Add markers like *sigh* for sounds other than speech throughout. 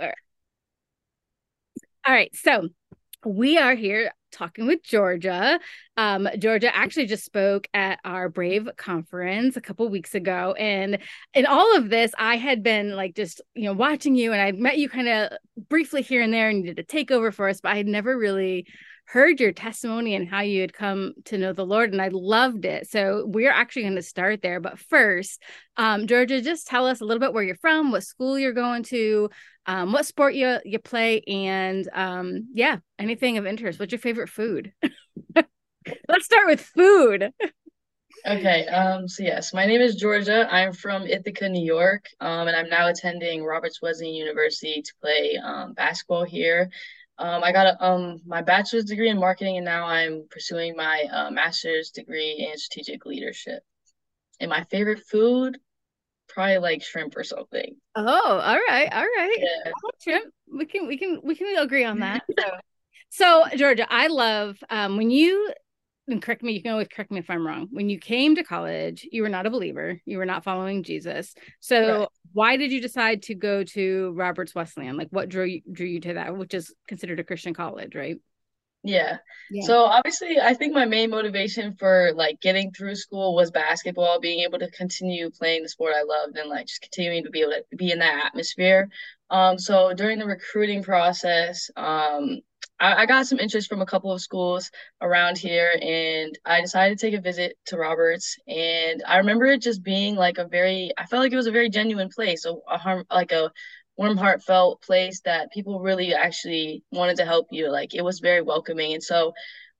All right. So we are here talking with Georgia. Um, Georgia actually just spoke at our Brave conference a couple weeks ago, and in all of this, I had been like just you know watching you, and I met you kind of briefly here and there, and you did a takeover for us, but I had never really heard your testimony and how you had come to know the Lord, and I loved it. So we're actually going to start there. But first, um, Georgia, just tell us a little bit where you're from, what school you're going to, um, what sport you you play, and um, yeah, anything of interest. What's your favorite food? *laughs* Let's start with food. Okay, um, so yes, my name is Georgia. I'm from Ithaca, New York, um, and I'm now attending Roberts Wesleyan University to play um, basketball here. Um, I got a, um my bachelor's degree in marketing, and now I'm pursuing my uh, master's degree in strategic leadership. And my favorite food, probably like shrimp or something. Oh, all right, all right. Yeah. Shrimp. We can we can we can agree on that. *laughs* So, so Georgia, I love um when you and correct me, you can always correct me if I'm wrong. When you came to college, you were not a believer, you were not following Jesus. So right. Why did you decide to go to Roberts Wesleyan? Like what drew you drew you to that, which is considered a Christian college, right? Yeah. yeah. So obviously I think my main motivation for like getting through school was basketball, being able to continue playing the sport I loved and like just continuing to be able to be in that atmosphere. Um so during the recruiting process, um I, I got some interest from a couple of schools around here, and I decided to take a visit to Roberts. And I remember it just being like a very, I felt like it was a very genuine place, a, a harm, like a warm, heartfelt place that people really actually wanted to help you. Like it was very welcoming. And so,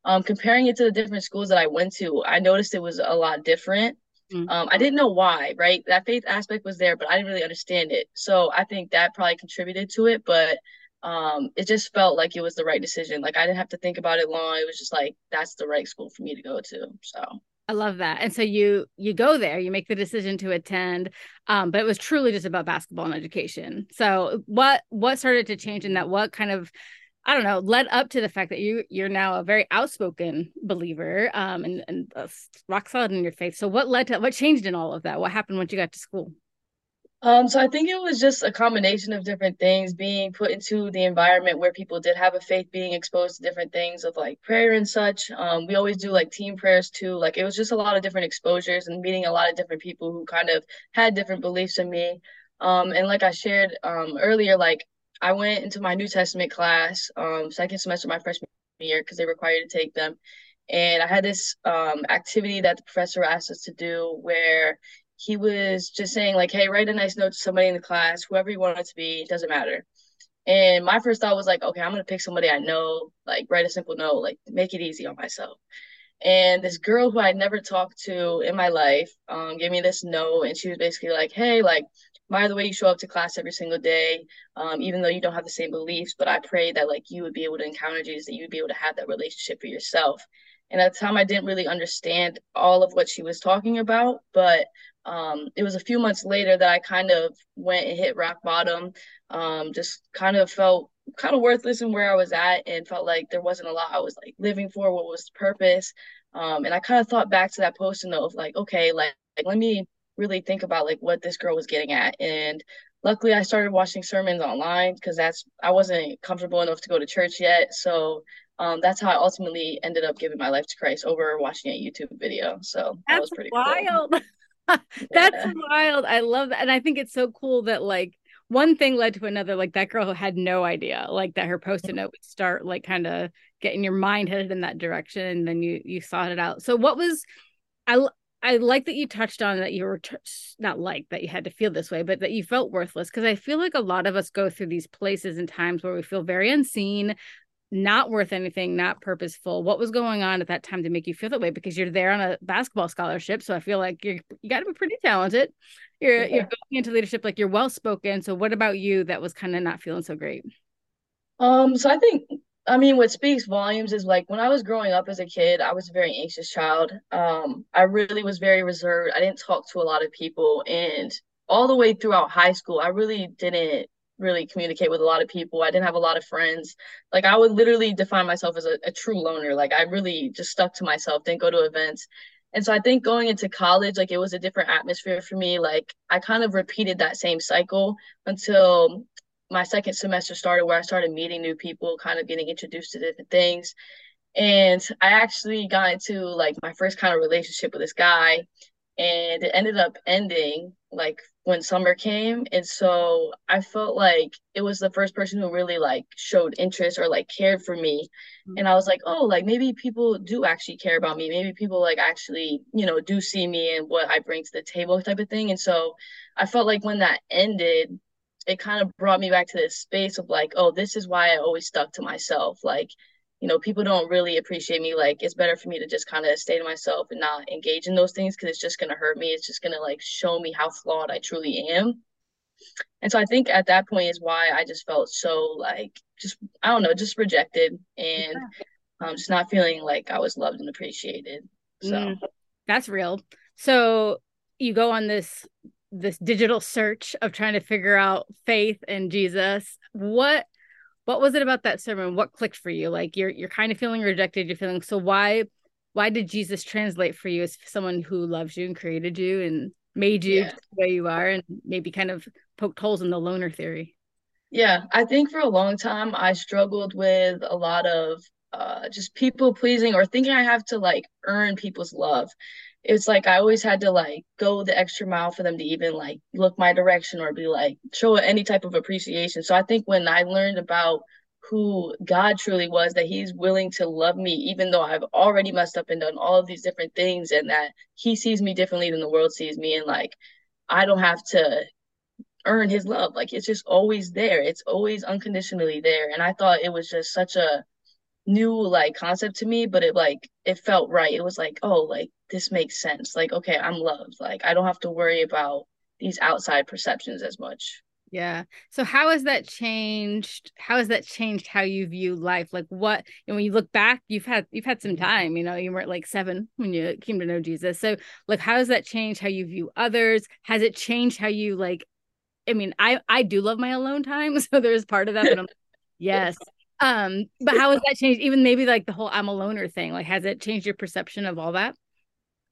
um, comparing it to the different schools that I went to, I noticed it was a lot different. Mm-hmm. Um, I didn't know why, right? That faith aspect was there, but I didn't really understand it. So I think that probably contributed to it. But um, it just felt like it was the right decision. Like I didn't have to think about it long. It was just like that's the right school for me to go to. So I love that. And so you you go there, you make the decision to attend, um, but it was truly just about basketball and education. So what what started to change in that? What kind of I don't know, led up to the fact that you you're now a very outspoken believer, um, and and rock solid in your faith. So what led to what changed in all of that? What happened once you got to school? Um, so I think it was just a combination of different things being put into the environment where people did have a faith, being exposed to different things of like prayer and such. Um, we always do like team prayers too. Like it was just a lot of different exposures and meeting a lot of different people who kind of had different beliefs in me. Um, and like I shared um earlier, like I went into my New Testament class um second semester my freshman year because they required you to take them. And I had this um activity that the professor asked us to do where he was just saying like, "Hey, write a nice note to somebody in the class, whoever you want it to be, doesn't matter." And my first thought was like, "Okay, I'm gonna pick somebody I know, like write a simple note, like make it easy on myself." And this girl who I'd never talked to in my life um, gave me this note, and she was basically like, "Hey, like." By the way, you show up to class every single day, um, even though you don't have the same beliefs. But I pray that like you would be able to encounter Jesus, that you would be able to have that relationship for yourself. And at the time, I didn't really understand all of what she was talking about, but um, it was a few months later that I kind of went and hit rock bottom. Um, just kind of felt kind of worthless in where I was at and felt like there wasn't a lot I was like living for. What was the purpose? Um, and I kind of thought back to that post note of like, okay, like, like let me really think about like what this girl was getting at. And luckily, I started watching sermons online because that's I wasn't comfortable enough to go to church yet. So um, that's how I ultimately ended up giving my life to Christ over watching a YouTube video. So that was pretty wild. Cool. *laughs* That's yeah. wild. I love that. And I think it's so cool that like one thing led to another. Like that girl who had no idea, like that her post-it note would start like kind of getting your mind headed in that direction, and then you you sought it out. So what was I I like that you touched on that you were t- not like that you had to feel this way, but that you felt worthless because I feel like a lot of us go through these places and times where we feel very unseen, not worth anything, not purposeful. What was going on at that time to make you feel that way? Because you're there on a basketball scholarship, so I feel like you're you got to be pretty talented. You're yeah. you're going into leadership like you're well spoken. So what about you that was kind of not feeling so great? Um, so I think I mean what speaks volumes is like when I was growing up as a kid, I was a very anxious child. Um, I really was very reserved. I didn't talk to a lot of people and all the way throughout high school, I really didn't really communicate with a lot of people. I didn't have a lot of friends. Like I would literally define myself as a, a true loner. Like I really just stuck to myself, didn't go to events. And so I think going into college, like it was a different atmosphere for me. Like I kind of repeated that same cycle until my second semester started where I started meeting new people, kind of getting introduced to different things. And I actually got into like my first kind of relationship with this guy and it ended up ending like when summer came and so i felt like it was the first person who really like showed interest or like cared for me. Mm-hmm. and i was like oh like maybe people do actually care about me. Maybe people like actually you know do see me and what i bring to the table type of thing. And so i felt like when that ended it kind of brought me back to this space of like oh this is why i always stuck to myself. Like you know, people don't really appreciate me. Like, it's better for me to just kind of stay to myself and not engage in those things because it's just going to hurt me. It's just going to like show me how flawed I truly am. And so I think at that point is why I just felt so like, just, I don't know, just rejected and yeah. um, just not feeling like I was loved and appreciated. So mm, that's real. So you go on this this digital search of trying to figure out faith and Jesus. What what was it about that sermon? What clicked for you? Like you're you're kind of feeling rejected you're feeling so why why did jesus translate for you as someone who loves you and created you and made you yeah. the way you are and maybe kind of poked holes in the loner theory? Yeah i think for a long time i struggled with a lot of uh, just people pleasing or thinking i have to like earn people's love it's like I always had to like go the extra mile for them to even like look my direction or be like show any type of appreciation. So I think when I learned about who God truly was, that He's willing to love me, even though I've already messed up and done all of these different things, and that He sees me differently than the world sees me, and like I don't have to earn His love. Like it's just always there. It's always unconditionally there. And I thought it was just such a new like concept to me, but it like it felt right. It was like, oh, like this makes sense. Like, okay, I'm loved. Like I don't have to worry about these outside perceptions as much. Yeah. So how has that changed? How has that changed how you view life? Like what and when you look back, you've had you've had some time, you know, you weren't like seven when you came to know Jesus. So like how has that changed how you view others? Has it changed how you like I mean, I I do love my alone time, *laughs* so there's part of that, but I'm *laughs* yes. Um, but how has that changed? Even maybe like the whole I'm a loner thing. Like, has it changed your perception of all that?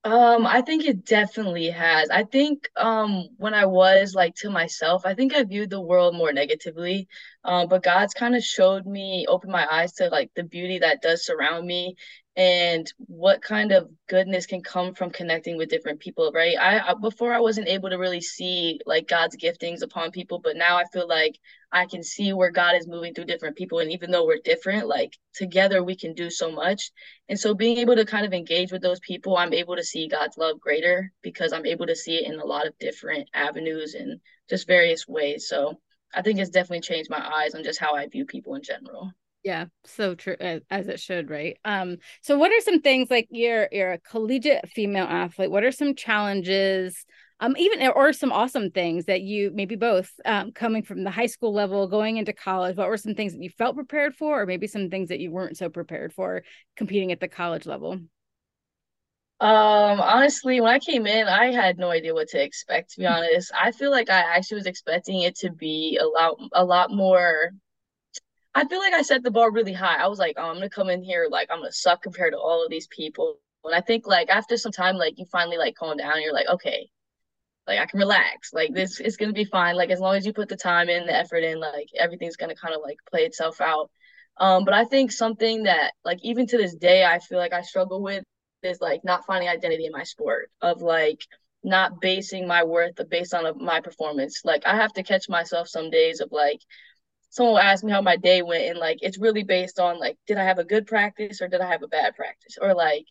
Um, I think it definitely has. I think um when I was like to myself, I think I viewed the world more negatively. Um, but God's kind of showed me, opened my eyes to like the beauty that does surround me and what kind of goodness can come from connecting with different people, right? I, I before I wasn't able to really see like God's giftings upon people, but now I feel like I can see where God is moving through different people. And even though we're different, like together we can do so much. And so being able to kind of engage with those people, I'm able to see God's love greater because I'm able to see it in a lot of different avenues and just various ways. So I think it's definitely changed my eyes on just how I view people in general. Yeah, so true as it should, right? Um, so what are some things like you're you're a collegiate female athlete? What are some challenges um, even or some awesome things that you maybe both um, coming from the high school level going into college what were some things that you felt prepared for or maybe some things that you weren't so prepared for competing at the college level um honestly when i came in i had no idea what to expect to be *laughs* honest i feel like i actually was expecting it to be a lot a lot more i feel like i set the bar really high i was like oh, i'm gonna come in here like i'm gonna suck compared to all of these people and i think like after some time like you finally like calm down you're like okay like I can relax. Like this is gonna be fine. Like as long as you put the time in, the effort in, like everything's gonna kind of like play itself out. Um, but I think something that like even to this day I feel like I struggle with is like not finding identity in my sport of like not basing my worth based on my performance. Like I have to catch myself some days of like someone will ask me how my day went and like it's really based on like did I have a good practice or did I have a bad practice or like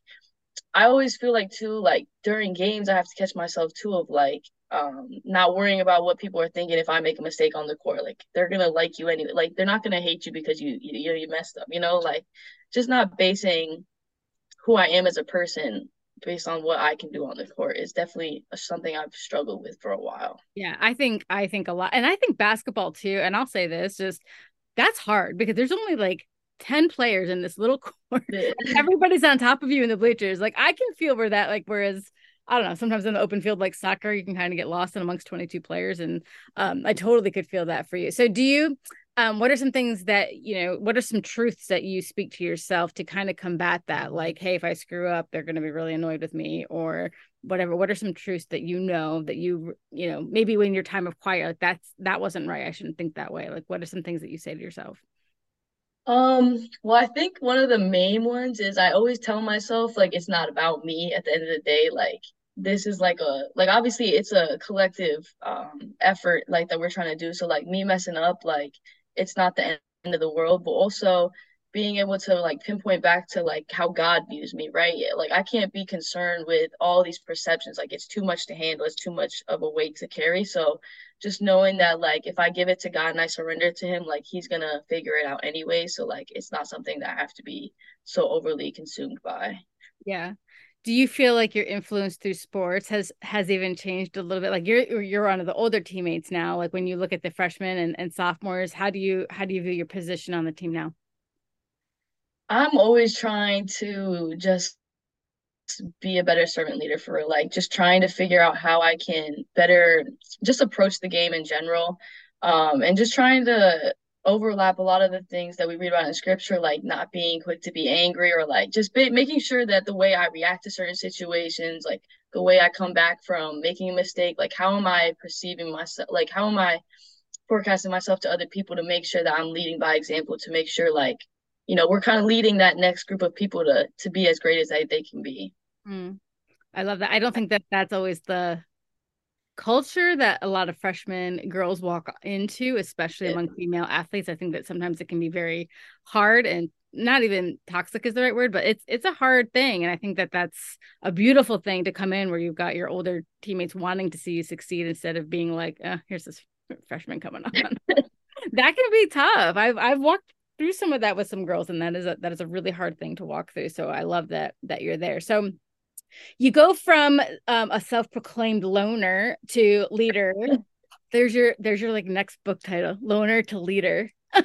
I always feel like too, like during games, I have to catch myself too of like um not worrying about what people are thinking if I make a mistake on the court. Like they're gonna like you anyway. Like they're not gonna hate you because you you you messed up. You know, like just not basing who I am as a person based on what I can do on the court is definitely something I've struggled with for a while. Yeah, I think I think a lot, and I think basketball too. And I'll say this, just that's hard because there's only like 10 players in this little *laughs* court. Everybody's on top of you in the bleachers. Like I can feel where that like whereas I don't know, sometimes in the open field like soccer you can kind of get lost in amongst 22 players and um I totally could feel that for you. So do you um what are some things that you know what are some truths that you speak to yourself to kind of combat that? Like hey if I screw up they're going to be really annoyed with me or whatever. What are some truths that you know that you you know maybe when your time of quiet like that's that wasn't right i shouldn't think that way. Like what are some things that you say to yourself? Um well i think one of the main ones is i always tell myself like it's not about me at the end of the day like this is like a like obviously it's a collective um effort like that we're trying to do. So like me messing up like it's not the end of the world but also being able to like pinpoint back to like how God views me, right? Like I can't be concerned with all these perceptions. Like it's too much to handle. It's too much of a weight to carry. So just knowing that like if I give it to God and I surrender to him, like he's gonna figure it out anyway. So like it's not something that I have to be so overly consumed by. Yeah. Do you feel like your influence through sports has has even changed a little bit? Like you're you're one of the older teammates now. Like when you look at the freshmen and, and sophomores, how do you how do you view your position on the team now? I'm always trying to just be a better servant leader for like just trying to figure out how I can better just approach the game in general. Um, and just trying to overlap a lot of the things that we read about in scripture, like not being quick to be angry or like just be, making sure that the way I react to certain situations, like the way I come back from making a mistake, like how am I perceiving myself, like how am I forecasting myself to other people to make sure that I'm leading by example, to make sure like you know we're kind of leading that next group of people to to be as great as they, they can be mm. i love that i don't think that that's always the culture that a lot of freshmen girls walk into especially yeah. among female athletes i think that sometimes it can be very hard and not even toxic is the right word but it's it's a hard thing and i think that that's a beautiful thing to come in where you've got your older teammates wanting to see you succeed instead of being like oh, here's this *laughs* freshman coming on. *laughs* That can be tough. I've i've walked through some of that with some girls and that is a that is a really hard thing to walk through so i love that that you're there. So you go from um, a self-proclaimed loner to leader. There's your there's your like next book title loner to leader. *laughs*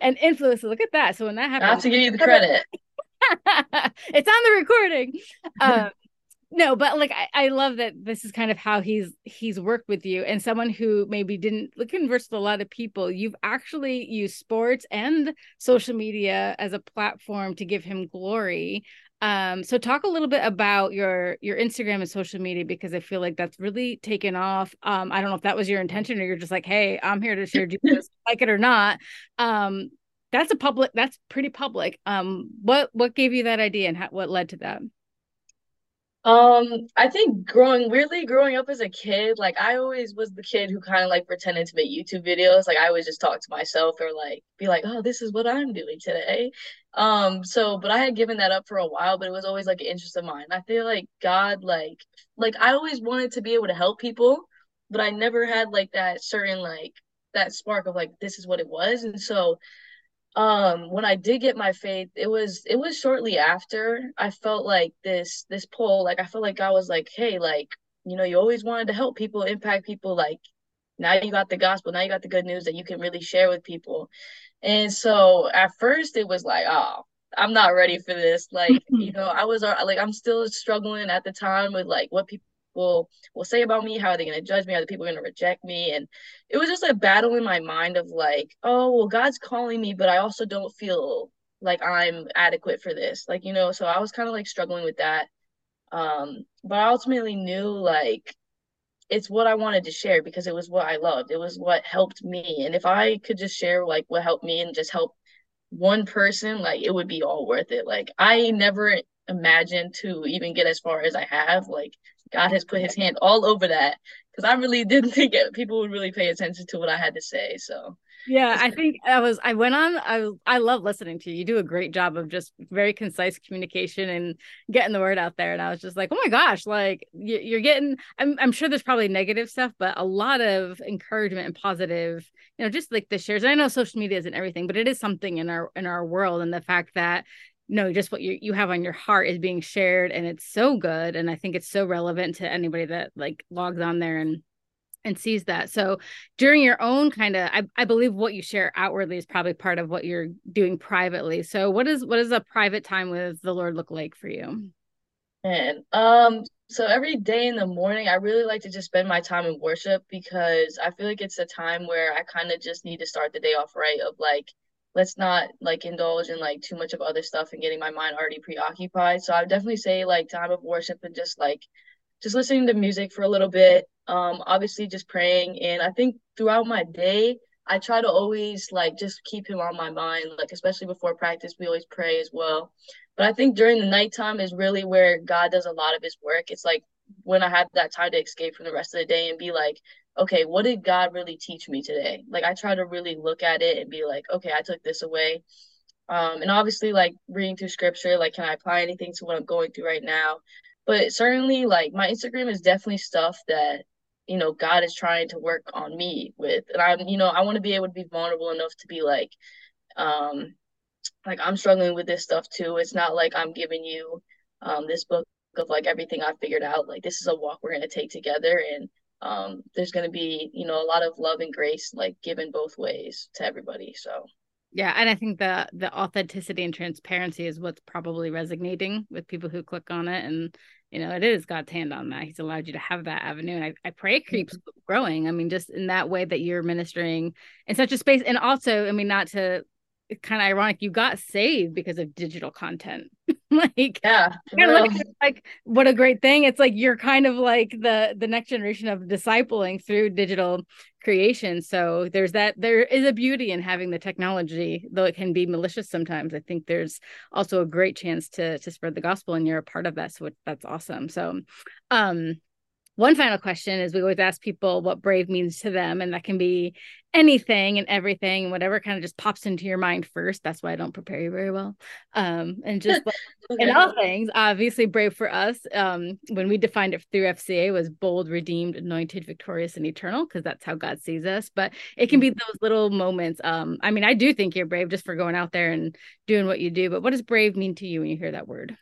And influencer look at that. So when that happens not to give you the *laughs* credit. It's on the recording. Um, no but like I, I love that this is kind of how he's he's worked with you. And someone who maybe didn't converse with a lot of people you've actually used sports and social media as a platform to give him glory um so talk a little bit about your your instagram and social media because i feel like that's really taken off. Um i don't know if that was your intention or you're just like hey i'm here to share jesus *laughs* like it or not. Um that's a public that's pretty public. Um what what gave you that idea and how, what led to that um, I think growing weirdly growing up as a kid, like I always was the kid who kind of like pretended to make YouTube videos. Like I always just talk to myself or like be like, "Oh, this is what I'm doing today." Um, so but I had given that up for a while, but it was always like an interest of mine. I feel like God like like I always wanted to be able to help people, but I never had like that certain like that spark of like this is what it was. And so um when i did get my faith it was it was shortly after i felt like this this pull like i felt like god was like hey like you know you always wanted to help people impact people like now you got the gospel now you got the good news that you can really share with people. And so at first it was like oh i'm not ready for this. Like you *laughs* know i was uh, like i'm still struggling at the time with like what people will will say about me? How are they going to judge me? Are the people going to reject me? And it was just a battle in my mind of like, oh, well, God's calling me, but I also don't feel like I'm adequate for this. Like, you know, so I was kind of like struggling with that. Um, but I ultimately knew like it's what I wanted to share because it was what I loved. It was what helped me. And if I could just share like what helped me and just help one person, like it would be all worth it. Like I never imagined to even get as far as I have. Like God has put his hand all over that because I really didn't *laughs* think it, people would really pay attention to what I had to say. So yeah, I think I was I went on I I love listening to you. You do a great job of just very concise communication and getting the word out there. And I was just like, oh my gosh, like you're getting. I'm I'm sure there's probably negative stuff, but a lot of encouragement and positive. You know, just like the shares. And I know social media isn't everything, but it is something in our in our world, and the fact that no just what you you have on your heart is being shared and it's so good and i think it's so relevant to anybody that like logs on there and and sees that. So during your own kind of I, I believe what you share outwardly is probably part of what you're doing privately. So what is what does a private time with the lord look like for you? And um so every day in the morning i really like to just spend my time in worship because i feel like it's a time where i kind of just need to start the day off right of like let's not like indulge in like too much of other stuff and getting my mind already preoccupied. So I would definitely say like time of worship and just like just listening to music for a little bit. Um, obviously just praying. And I think throughout my day, I try to always like just keep him on my mind, like especially before practice, we always pray as well. But I think during the nighttime is really where God does a lot of his work. It's like when I have that time to escape from the rest of the day and be like, okay, what did God really teach me today? Like I try to really look at it and be like, okay, I took this away. Um, and obviously like reading through scripture, like can I apply anything to what I'm going through right now? But certainly like my Instagram is definitely stuff that, you know, God is trying to work on me with. And I'm, you know, I want to be able to be vulnerable enough to be like, um, like I'm struggling with this stuff too. It's not like I'm giving you um this book of like everything I figured out. Like this is a walk we're gonna take together and um there's gonna be, you know, a lot of love and grace like given both ways to everybody. So yeah, and I think the the authenticity and transparency is what's probably resonating with people who click on it. And you know, it is God's hand on that. He's allowed you to have that avenue. And I, I pray it keeps mm-hmm. growing. I mean, just in that way that you're ministering in such a space. And also, I mean, not to kind of ironic you got saved because of digital content. *laughs* Like yeah *laughs* like what a great thing. It's like you're kind of like the the next generation of discipling through digital creation. So there's that there is a beauty in having the technology though it can be malicious sometimes. I think there's also a great chance to to spread the gospel and you're a part of that so that's awesome. So um one final question is we always ask people what brave means to them and that can be anything and everything whatever kind of just pops into your mind first that's why i don't prepare you very well. Um and just *laughs* in all things obviously brave for us um when we defined it through fca was bold redeemed anointed victorious and eternal because that's how god sees us but it can be mm-hmm. those little moments um i mean i do think you're brave just for going out there and doing what you do but what does brave mean to you when you hear that word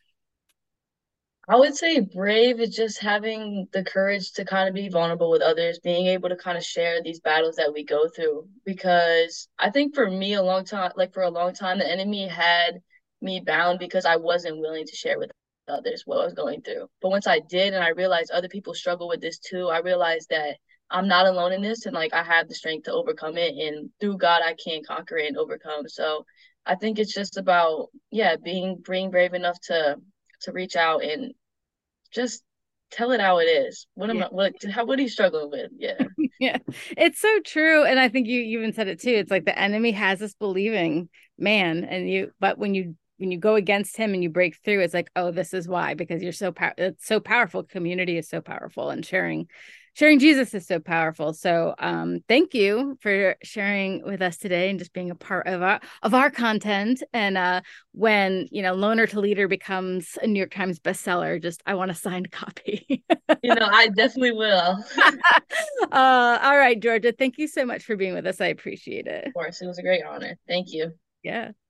I would say brave is just having the courage to kind of be vulnerable with others, being able to kind of share these battles that we go through. Because I think for me, a long time, like for a long time, the enemy had me bound because I wasn't willing to share with others what I was going through. But once I did, and I realized other people struggle with this too, I realized that I'm not alone in this, and like I have the strength to overcome it. And through God, I can conquer it and overcome. So I think it's just about yeah, being being brave enough to to reach out and just tell it how it is. What am yeah. I, what how what are you struggling with? Yeah. *laughs* yeah. It's so true. And I think you, you even said it too. It's like the enemy has us believing, man, and you but when you when you go against him and you break through, it's like, oh, this is why, because you're so power it's so powerful. Community is so powerful and sharing sharing Jesus is so powerful. So um, thank you for sharing with us today and just being a part of our of our content. And uh, when you know Loner to Leader becomes a New York Times bestseller, just I want a signed *laughs* copy. you know, I definitely will. *laughs* uh, all right, Georgia. Thank you so much for being with us. I appreciate it. Of course, it was a great honor. Thank you. Yeah.